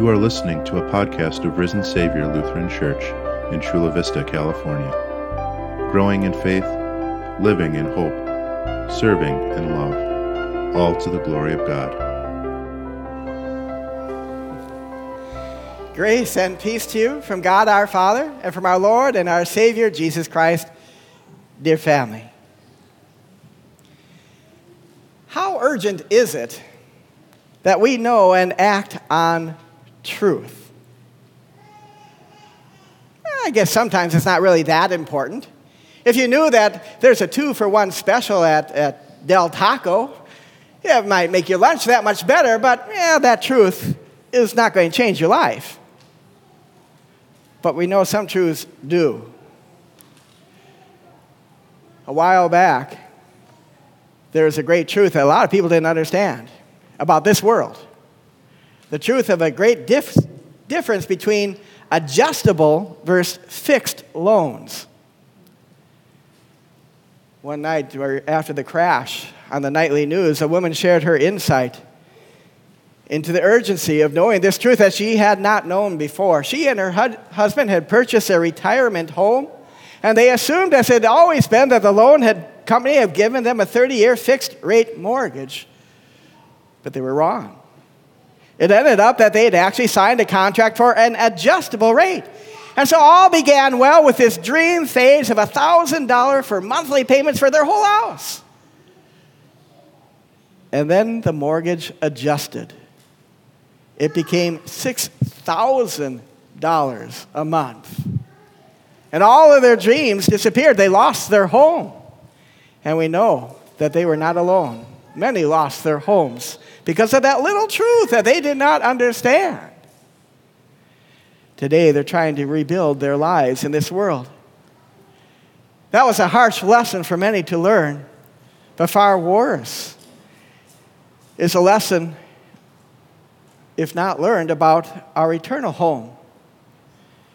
You are listening to a podcast of Risen Savior Lutheran Church in Chula Vista, California. Growing in faith, living in hope, serving in love, all to the glory of God. Grace and peace to you from God our Father and from our Lord and our Savior Jesus Christ, dear family. How urgent is it that we know and act on truth? I guess sometimes it's not really that important. If you knew that there's a two for one special at, at Del Taco, yeah, it might make your lunch that much better, but yeah, that truth is not going to change your life. But we know some truths do. A while back, there was a great truth that a lot of people didn't understand about this world. The truth of a great dif- difference between adjustable versus fixed loans. One night after the crash on the nightly news, a woman shared her insight into the urgency of knowing this truth that she had not known before. She and her hu- husband had purchased a retirement home, and they assumed, as it had always been, that the loan had, company had given them a 30 year fixed rate mortgage. But they were wrong. It ended up that they had actually signed a contract for an adjustable rate. And so all began well with this dream phase of $1,000 for monthly payments for their whole house. And then the mortgage adjusted. It became $6,000 a month. And all of their dreams disappeared. They lost their home. And we know that they were not alone. Many lost their homes because of that little truth that they did not understand. Today, they're trying to rebuild their lives in this world. That was a harsh lesson for many to learn, but far worse is a lesson, if not learned, about our eternal home.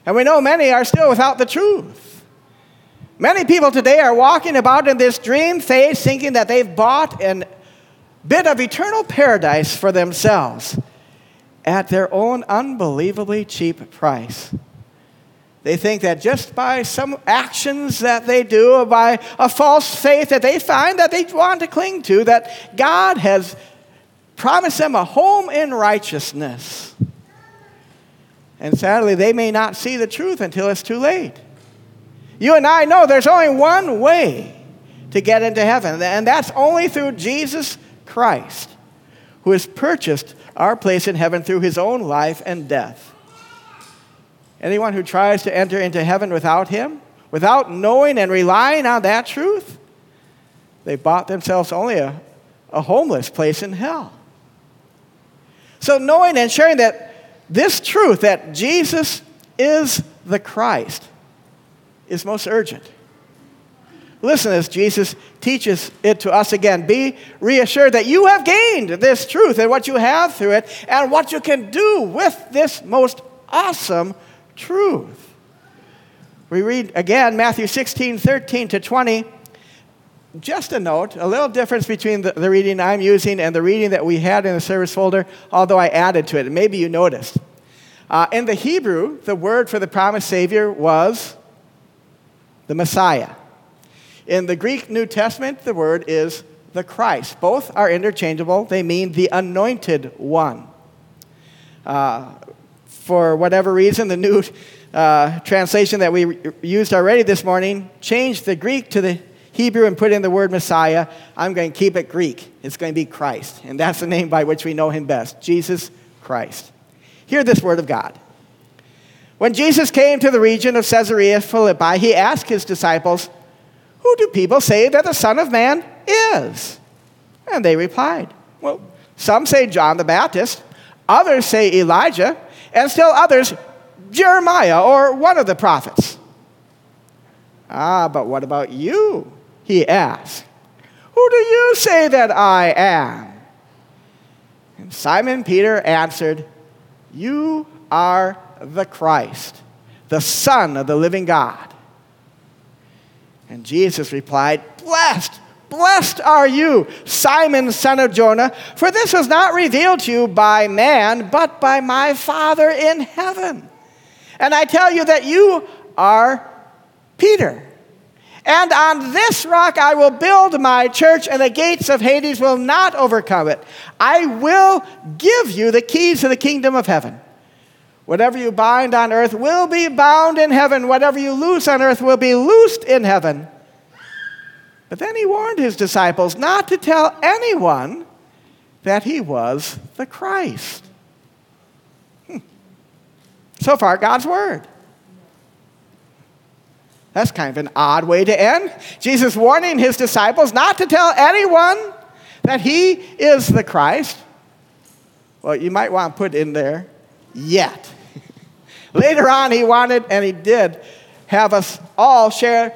And we know many are still without the truth. Many people today are walking about in this dream phase thinking that they've bought a bit of eternal paradise for themselves at their own unbelievably cheap price. They think that just by some actions that they do, or by a false faith that they find that they want to cling to, that God has promised them a home in righteousness. And sadly, they may not see the truth until it's too late. You and I know there's only one way to get into heaven, and that's only through Jesus Christ, who has purchased our place in heaven through his own life and death. Anyone who tries to enter into heaven without him, without knowing and relying on that truth, they bought themselves only a, a homeless place in hell. So, knowing and sharing that this truth, that Jesus is the Christ, is most urgent. Listen as Jesus teaches it to us again. Be reassured that you have gained this truth and what you have through it and what you can do with this most awesome truth. We read again Matthew 16, 13 to 20. Just a note, a little difference between the, the reading I'm using and the reading that we had in the service folder, although I added to it, maybe you noticed. Uh, in the Hebrew, the word for the promised Savior was the Messiah. In the Greek New Testament, the word is the Christ. Both are interchangeable, they mean the anointed one. Uh, for whatever reason, the new uh, translation that we used already this morning changed the Greek to the Hebrew and put in the word Messiah. I'm going to keep it Greek. It's going to be Christ. And that's the name by which we know him best Jesus Christ. Hear this word of God. When Jesus came to the region of Caesarea Philippi, he asked his disciples, Who do people say that the Son of Man is? And they replied, Well, some say John the Baptist, others say Elijah, and still others, Jeremiah or one of the prophets. Ah, but what about you? He asked. Who do you say that I am? And Simon Peter answered, You are the Christ, the Son of the living God. And Jesus replied, Blessed, Blessed are you, Simon, son of Jonah, for this was not revealed to you by man, but by my Father in heaven. And I tell you that you are Peter. And on this rock I will build my church, and the gates of Hades will not overcome it. I will give you the keys to the kingdom of heaven. Whatever you bind on earth will be bound in heaven. Whatever you loose on earth will be loosed in heaven. But then he warned his disciples not to tell anyone that he was the Christ. Hmm. So far, God's word. That's kind of an odd way to end. Jesus warning his disciples not to tell anyone that he is the Christ. Well, you might want to put in there, yet. Later on, he wanted, and he did, have us all share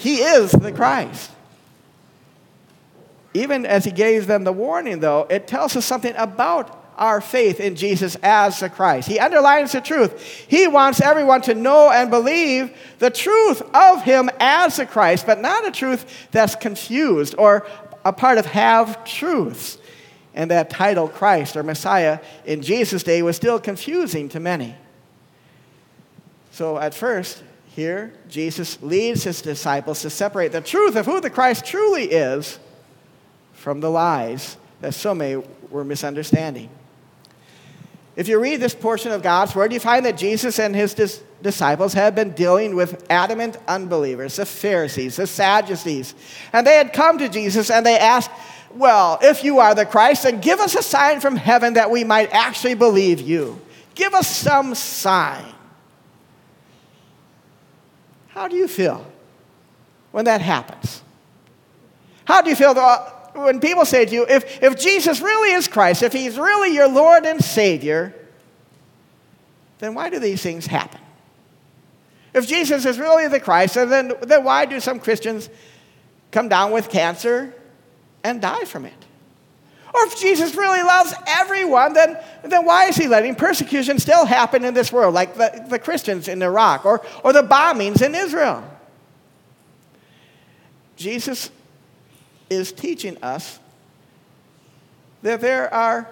he is the Christ. Even as he gave them the warning, though, it tells us something about our faith in Jesus as the Christ. He underlines the truth. He wants everyone to know and believe the truth of him as the Christ, but not a truth that's confused or a part of have truths. And that title, Christ or Messiah, in Jesus' day was still confusing to many. So at first, here, Jesus leads his disciples to separate the truth of who the Christ truly is from the lies that so many were misunderstanding. If you read this portion of God's Word, you find that Jesus and his dis- disciples had been dealing with adamant unbelievers, the Pharisees, the Sadducees. And they had come to Jesus and they asked, Well, if you are the Christ, then give us a sign from heaven that we might actually believe you. Give us some sign. How do you feel when that happens? How do you feel when people say to you, if, if Jesus really is Christ, if he's really your Lord and Savior, then why do these things happen? If Jesus is really the Christ, then, then why do some Christians come down with cancer and die from it? Or if Jesus really loves everyone, then, then why is he letting persecution still happen in this world, like the, the Christians in Iraq or, or the bombings in Israel? Jesus is teaching us that there are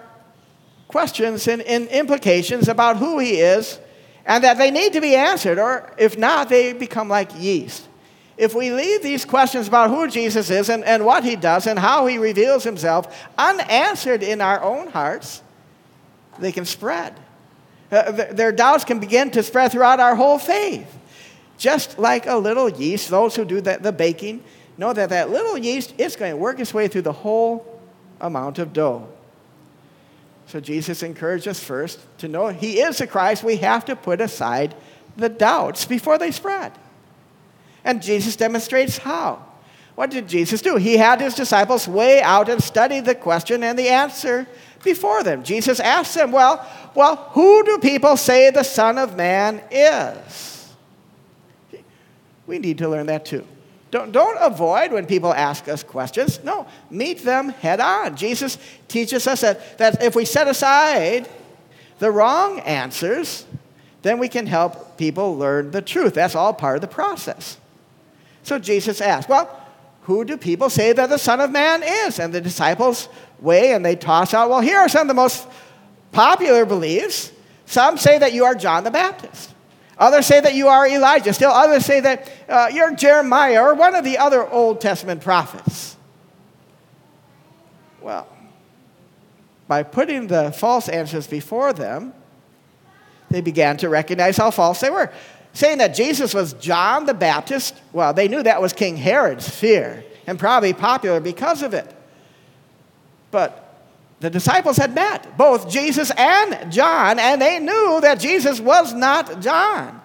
questions and, and, implications about who he is and that they need to be answered, or if not, they become like yeast. If we leave these questions about who Jesus is and, and what he does and how he reveals himself unanswered in our own hearts, they can spread. Uh, th- their doubts can begin to spread throughout our whole faith. Just like a little yeast, those who do the, the baking, know that that little yeast is going to work its way through the whole amount of dough. So Jesus encouraged us first to know He is the Christ. We have to put aside the doubts before they spread. And Jesus demonstrates how. What did Jesus do? He had his disciples weigh out and study the question and the answer before them. Jesus asked them, Well, well, who do people say the Son of Man is? We need to learn that too. Don't, don't avoid when people ask us questions. No, meet them head on. Jesus teaches us that, that if we set aside the wrong answers, then we can help people learn the truth. That's all part of the process. So Jesus asked, Well, who do people say that the Son of Man is? And the disciples weigh and they toss out, Well, here are some of the most popular beliefs. Some say that you are John the Baptist. Others say that you are Elijah. Still others say that uh, you're Jeremiah or one of the other Old Testament prophets. Well, by putting the false answers before them, they began to recognize how false they were. Saying that Jesus was John the Baptist, well, they knew that was King Herod's fear and probably popular because of it. But the disciples had met both Jesus and John, and they knew that Jesus was not John.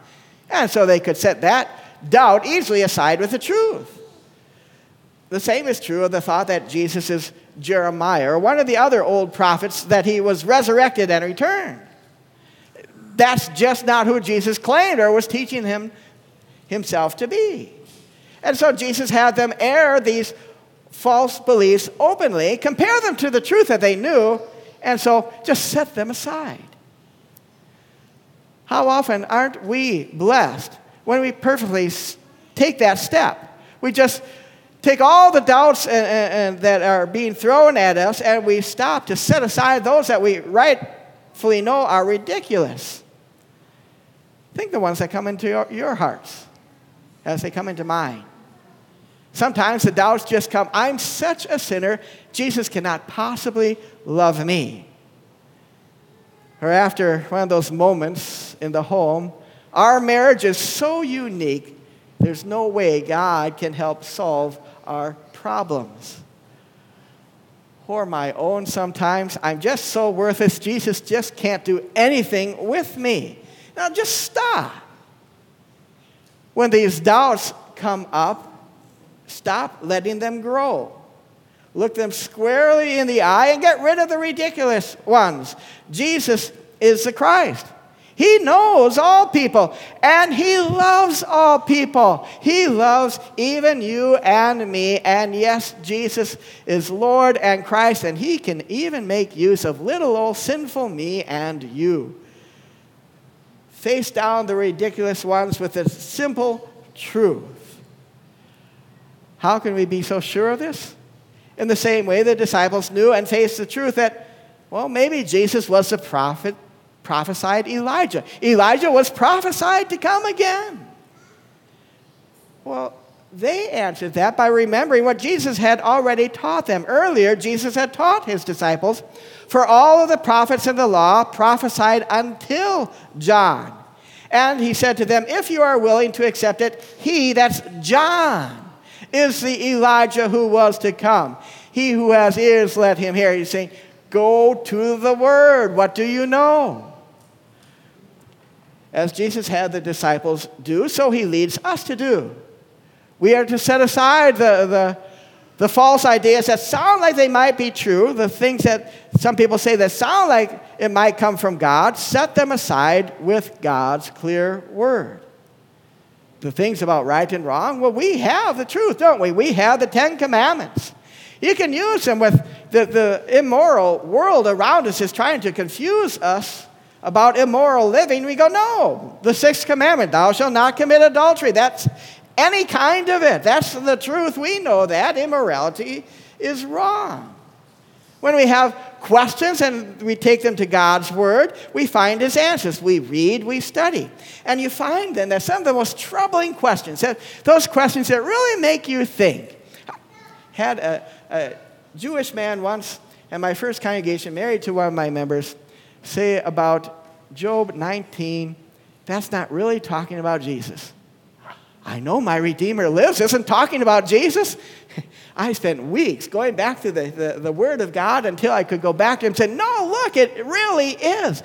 And so they could set that doubt easily aside with the truth. The same is true of the thought that Jesus is Jeremiah or one of the other old prophets that he was resurrected and returned. That's just not who Jesus claimed or was teaching him himself to be. And so Jesus had them air these false beliefs openly, compare them to the truth that they knew, and so just set them aside. How often aren't we blessed when we perfectly take that step? We just take all the doubts and, and, and that are being thrown at us and we stop to set aside those that we rightfully know are ridiculous. Think the ones that come into your, your hearts as they come into mine. Sometimes the doubts just come I'm such a sinner, Jesus cannot possibly love me. Or after one of those moments in the home, our marriage is so unique, there's no way God can help solve our problems. Or my own sometimes, I'm just so worthless, Jesus just can't do anything with me. Now just stop. When these doubts come up, stop letting them grow. Look them squarely in the eye and get rid of the ridiculous ones. Jesus is the Christ. He knows all people and He loves all people. He loves even you and me. And yes, Jesus is Lord and Christ, and He can even make use of little old sinful me and you. Face down the ridiculous ones with the simple truth. How can we be so sure of this? In the same way, the disciples knew and faced the truth that, well, maybe Jesus was the prophet prophesied Elijah. Elijah was prophesied to come again. Well, they answered that by remembering what Jesus had already taught them. Earlier, Jesus had taught his disciples, for all of the prophets in the law prophesied until John. And he said to them, If you are willing to accept it, he, that's John, is the Elijah who was to come. He who has ears, let him hear. He's saying, Go to the word. What do you know? as Jesus had the disciples do, so he leads us to do. We are to set aside the, the, the false ideas that sound like they might be true, the things that some people say that sound like it might come from God, set them aside with God's clear word. The things about right and wrong, well, we have the truth, don't we? We have the Ten Commandments. You can use them with the, the immoral world around us is trying to confuse us about immoral living, we go, no, the sixth commandment, thou shalt not commit adultery. That's any kind of it. That's the truth. We know that immorality is wrong. When we have questions and we take them to God's Word, we find His answers. We read, we study. And you find then that some of the most troubling questions, those questions that really make you think. I had a, a Jewish man once in my first congregation, married to one of my members, say about Job 19, that's not really talking about Jesus. I know my Redeemer lives, isn't talking about Jesus. I spent weeks going back to the, the, the, Word of God until I could go back to Him and say, No, look, it really is.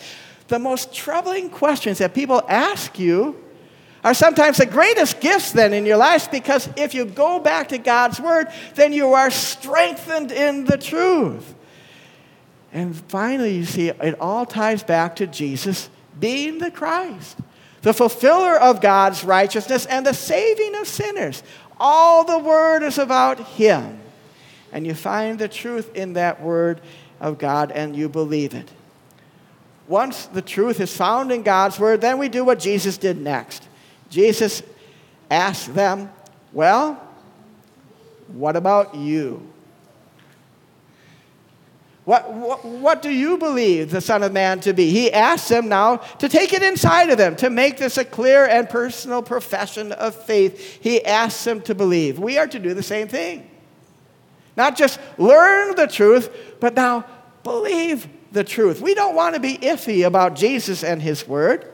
The most troubling questions that people ask you are sometimes the greatest gifts then in your life because if you go back to God's Word, then you are strengthened in the truth. And finally, you see, it all ties back to Jesus being the Christ, the fulfiller of God's righteousness and the saving of sinners. All the word is about Him. And you find the truth in that word of God and you believe it. Once the truth is found in God's word, then we do what Jesus did next. Jesus asked them, Well, what about you? What, what, what, do you believe the Son of Man to be? He asks them now to take it inside of them, to make this a clear and personal profession of faith. He asks them to believe. We are to do the same thing. Not just learn the truth, but now believe the truth. We don't want to be iffy about Jesus and His Word.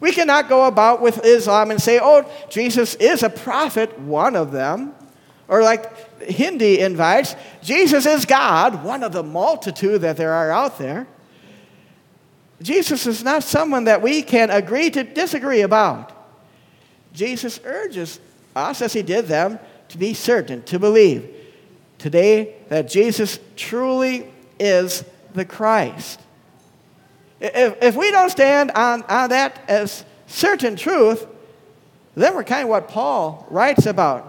We cannot go about with Islam and say, oh, Jesus is a prophet, one of them. Or like Hindi invites, Jesus is God, one of the multitude that there are out there. Jesus is not someone that we can agree to disagree about. Jesus urges us, as he did them, to be certain, to believe today that Jesus truly is the Christ. If, if we don't stand on, on that as certain truth, then we're kind of what Paul writes about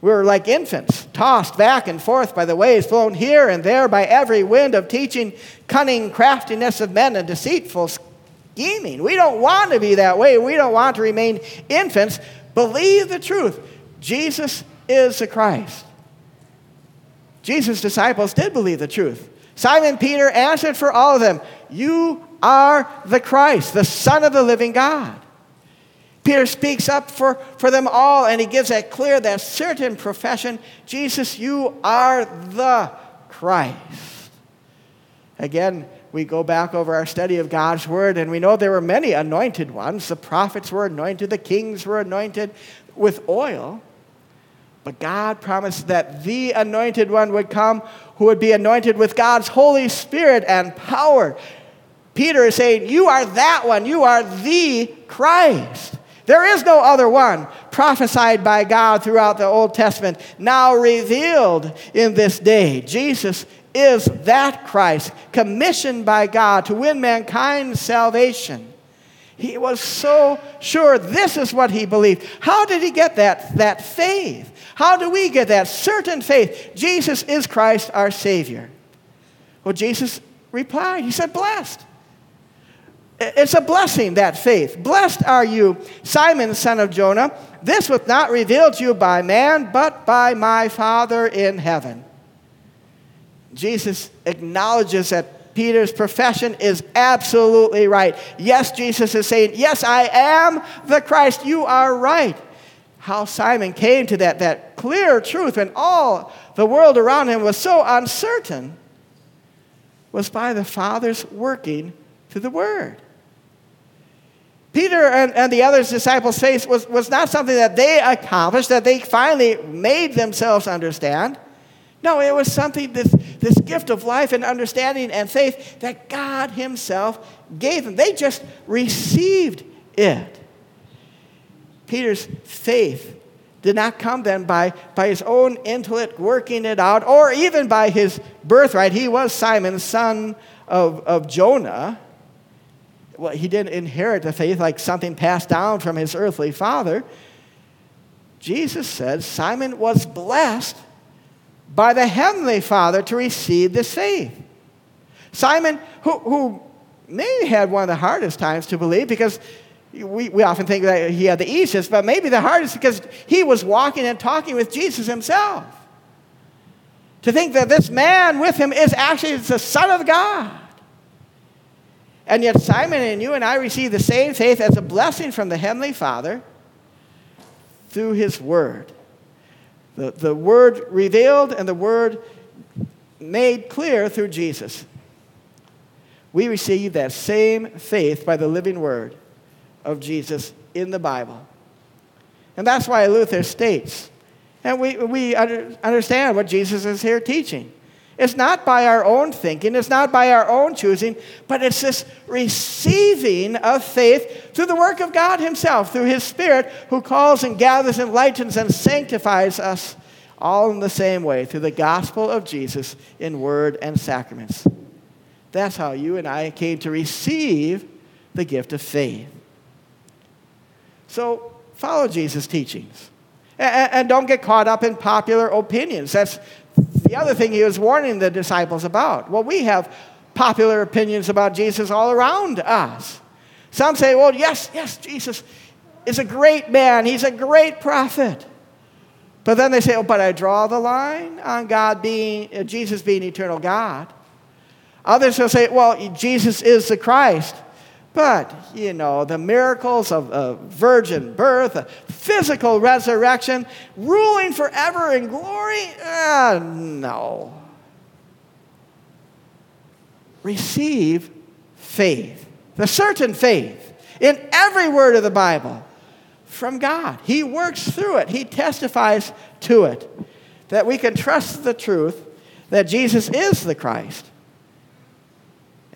we're like infants, tossed back and forth by the waves, blown here and there by every wind of teaching, cunning craftiness of men, and deceitful scheming. We don't want to be that way. We don't want to remain infants. Believe the truth. Jesus is the Christ. Jesus' disciples did believe the truth. Simon Peter answered for all of them, You are the Christ, the Son of the living God. Peter speaks up for, for them all and he gives that clear, that certain profession Jesus, you are the Christ. Again, we go back over our study of God's word and we know there were many anointed ones. The prophets were anointed, the kings were anointed with oil. But God promised that the anointed one would come who would be anointed with God's Holy Spirit and power. Peter is saying, You are that one. You are the Christ. There is no other one prophesied by God throughout the Old Testament, now revealed in this day. Jesus is that Christ, commissioned by God to win mankind's salvation. He was so sure this is what he believed. How did he get that, that faith? How do we get that certain faith? Jesus is Christ our Savior. Well, Jesus replied, He said, Blessed. It's a blessing, that faith. Blessed are you, Simon, son of Jonah. This was not revealed to you by man, but by my Father in heaven. Jesus acknowledges that Peter's profession is absolutely right. Yes, Jesus is saying, Yes, I am the Christ. You are right. How Simon came to that, that clear truth when all the world around him was so uncertain was by the Father's working through the Word. Peter and, and the other disciples' faith was, was not something that they accomplished, that they finally made themselves understand. No, it was something, this, this gift of life and understanding and faith that God Himself gave them. They just received it. Peter's faith did not come then by, by his own intellect working it out or even by his birthright. He was Simon, son of, of Jonah well, he didn't inherit the faith like something passed down from his earthly father. Jesus said Simon was blessed by the heavenly Father to receive this faith. Simon, who, who maybe had one of the hardest times to believe because we, we often think that he had the easiest, but maybe the hardest because he was walking and talking with Jesus himself. To think that this man with him is actually the Son of God. And yet, Simon and you and I receive the same faith as a blessing from the Heavenly Father through His Word. The, the Word revealed and the Word made clear through Jesus. We receive that same faith by the living Word of Jesus in the Bible. And that's why Luther states, and we, we understand what Jesus is here teaching. It's not by our own thinking, it's not by our own choosing, but it's this receiving of faith through the work of God Himself, through His Spirit, who calls and gathers, enlightens, and sanctifies us all in the same way, through the gospel of Jesus in word and sacraments. That's how you and I came to receive the gift of faith. So follow Jesus' teachings. And, don't get caught up in popular opinions. That's the other thing he was warning the disciples about. Well, we have popular opinions about Jesus all around us. Some say, well, yes, yes, Jesus is a great man, he's a great prophet. But then they say, oh, but I draw the line on God being, uh, Jesus being eternal God. Others will say, well, Jesus is the Christ. But, you know, the miracles of a virgin birth, a physical resurrection, ruling forever in glory, uh, no. Receive faith, the certain faith in every word of the Bible from God. He works through it, He testifies to it, that we can trust the truth that Jesus is the Christ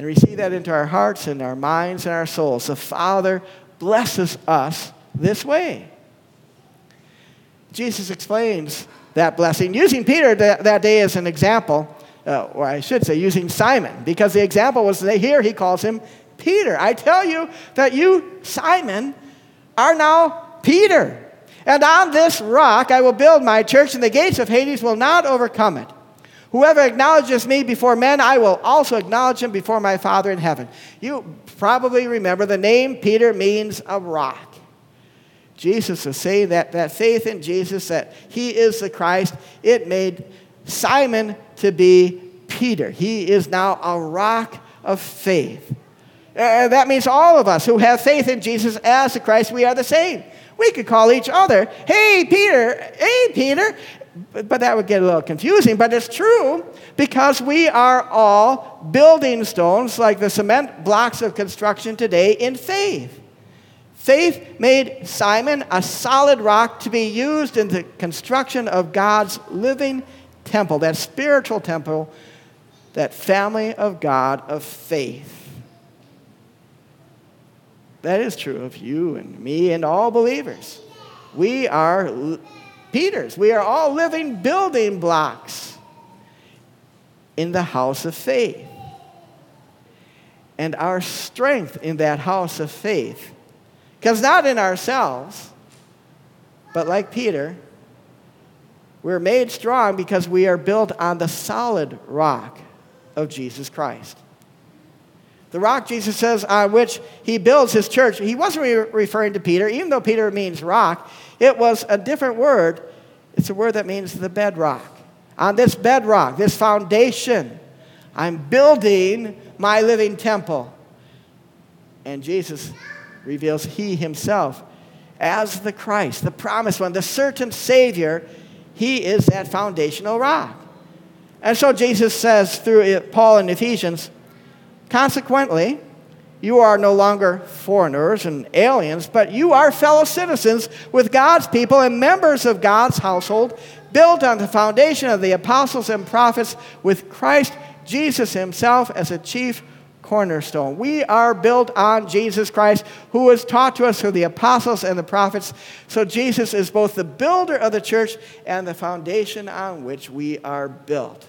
and receive that into our hearts and our minds and our souls. The Father blesses us this way. Jesus explains that blessing using Peter that, that day as an example, uh, or I should say, using Simon, because the example was that here he calls him Peter. I tell you that you, Simon, are now Peter. And on this rock I will build my church, and the gates of Hades will not overcome it. Whoever acknowledges me before men, I will also acknowledge him before my Father in heaven. You probably remember the name Peter means a rock. Jesus is saying that, that faith in Jesus, that he is the Christ, it made Simon to be Peter. He is now a rock of faith. That means all of us who have faith in Jesus as the Christ, we are the same. We could call each other, hey, Peter, hey, Peter. But, that would get a little confusing, but it's true because we are all building stones like the cement blocks of construction today in faith. Faith made Simon a solid rock to be used in the construction of God's living temple, that spiritual temple, that family of God of faith. That is true of you and me and all believers. We are Peters. We are all living building blocks in the house of faith. And our strength in that house of faith comes not in ourselves, but like Peter, we're made strong because we are built on the solid rock of Jesus Christ. The rock, Jesus says, on which he builds his church, he wasn't re- referring to Peter, even though Peter means rock. It was a different word. It's a word that means the bedrock. On this bedrock, this foundation, I'm building my living temple. And Jesus reveals he himself as the Christ, the promised one, the certain Savior. He is that foundational rock. And so Jesus says through Paul in Ephesians, Consequently, you are no longer foreigners and aliens, but you are fellow citizens with God's people and members of God's household, built on the foundation of the apostles and prophets, with Christ Jesus himself as a chief cornerstone. We are built on Jesus Christ, who was taught to us through the apostles and the prophets. So Jesus is both the builder of the church and the foundation on which we are built.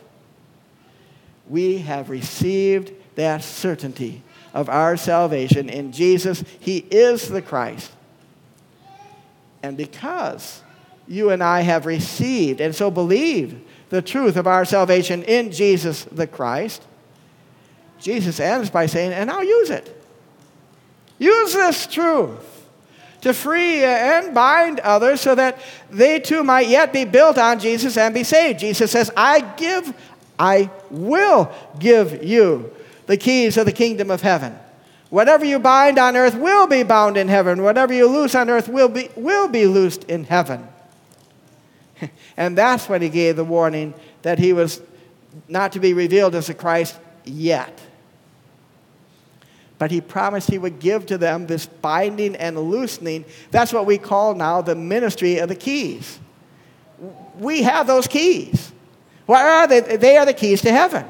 We have received that certainty of our salvation in Jesus. He is the Christ. And because you and I have received and so believed the truth of our salvation in Jesus the Christ, Jesus ends by saying, and I'll use it. Use this truth to free and bind others so that they too might yet be built on Jesus and be saved. Jesus says, I give, I will give you the keys of the kingdom of heaven. Whatever you bind on earth will be bound in heaven. Whatever you loose on earth will be, will be loosed in heaven. and that's when he gave the warning that he was not to be revealed as a Christ yet. But he promised he would give to them this binding and loosening. That's what we call now the ministry of the keys. We have those keys. What are they? They are the keys to heaven.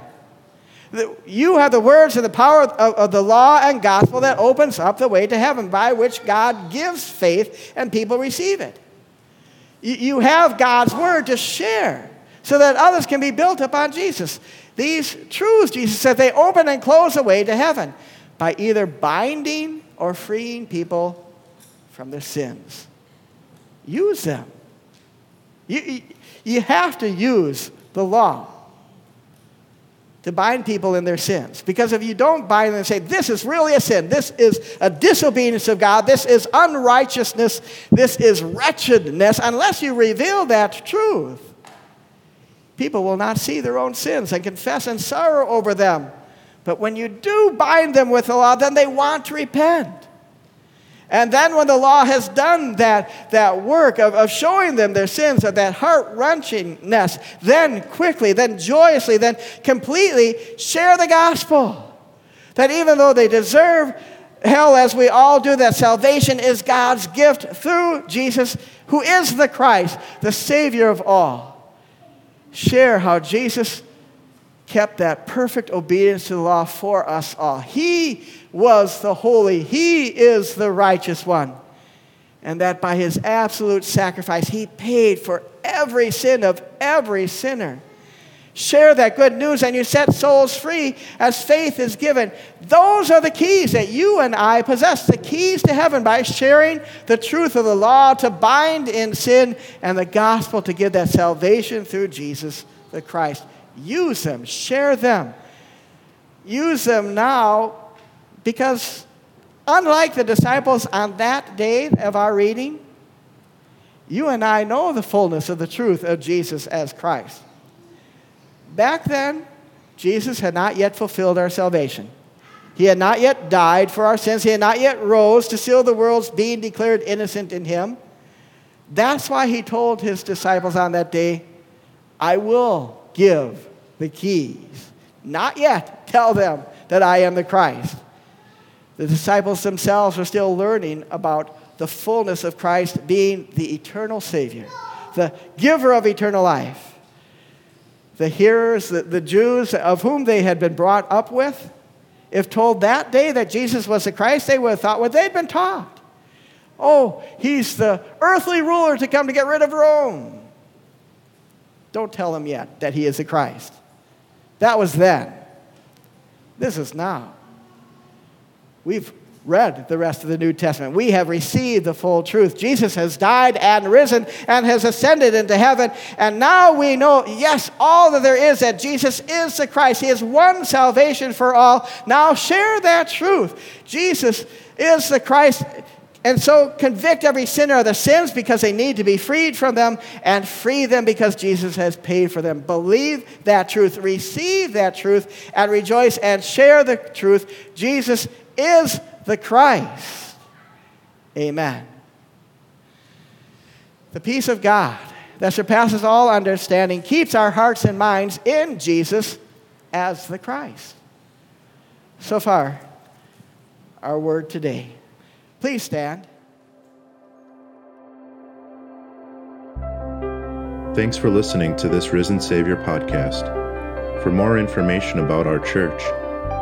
You have the words and the power of, of, the law and gospel that opens up the way to heaven by which God gives faith and people receive it. You, you have God's word to share so that others can be built upon Jesus. These truths, Jesus said, they open and close the way to heaven by either binding or freeing people from their sins. Use them. You, you have to use the law to bind people in their sins. Because if you don't bind them and say, this is really a sin, this is a disobedience of God, this is unrighteousness, this is wretchedness, unless you reveal that truth, people will not see their own sins and confess and sorrow over them. But when you do bind them with the law, then they want to repent. And then, when the law has done that, that work of, of showing them their sins, of that heart wrenchingness, then quickly, then joyously, then completely share the gospel. That even though they deserve hell as we all do, that salvation is God's gift through Jesus, who is the Christ, the Savior of all. Share how Jesus kept that perfect obedience to the law for us all. He was the holy, He is the righteous one. And that by His absolute sacrifice, He paid for every sin of every sinner. Share that good news and you set souls free as faith is given. Those are the keys that you and I possess the keys to heaven by sharing the truth of the law to bind in sin and the gospel to give that salvation through Jesus the Christ. Use them, share them. Use them now because, unlike the disciples on that day of our reading, you and I know the fullness of the truth of Jesus as Christ. Back then, Jesus had not yet fulfilled our salvation. He had not yet died for our sins. He had not yet rose to seal the world's being declared innocent in him. That's why he told his disciples on that day, I will give the keys. Not yet tell them that I am the Christ. The disciples themselves are still learning about the fullness of Christ being the eternal Savior, the giver of eternal life. The hearers, the, the Jews of whom they had been brought up with, if told that day that Jesus was the Christ, they would have thought what they'd been taught. Oh, he's the earthly ruler to come to get rid of Rome. Don't tell them yet that he is the Christ. That was then. This is now. We've read the rest of the New Testament. We have received the full truth. Jesus has died and risen and has ascended into heaven. And now we know, yes, all that there is that Jesus is the Christ. He is one salvation for all. Now share that truth. Jesus is the Christ. And so convict every sinner of their sins because they need to be freed from them and free them because Jesus has paid for them. Believe that truth, receive that truth, and rejoice and share the truth. Jesus is the Christ. Amen. The peace of God that surpasses all understanding keeps our hearts and minds in Jesus as the Christ. So far, our word today. Please stand. Thanks for listening to this Risen Savior podcast. For more information about our church,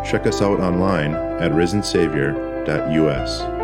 check us out online at risensavior.us.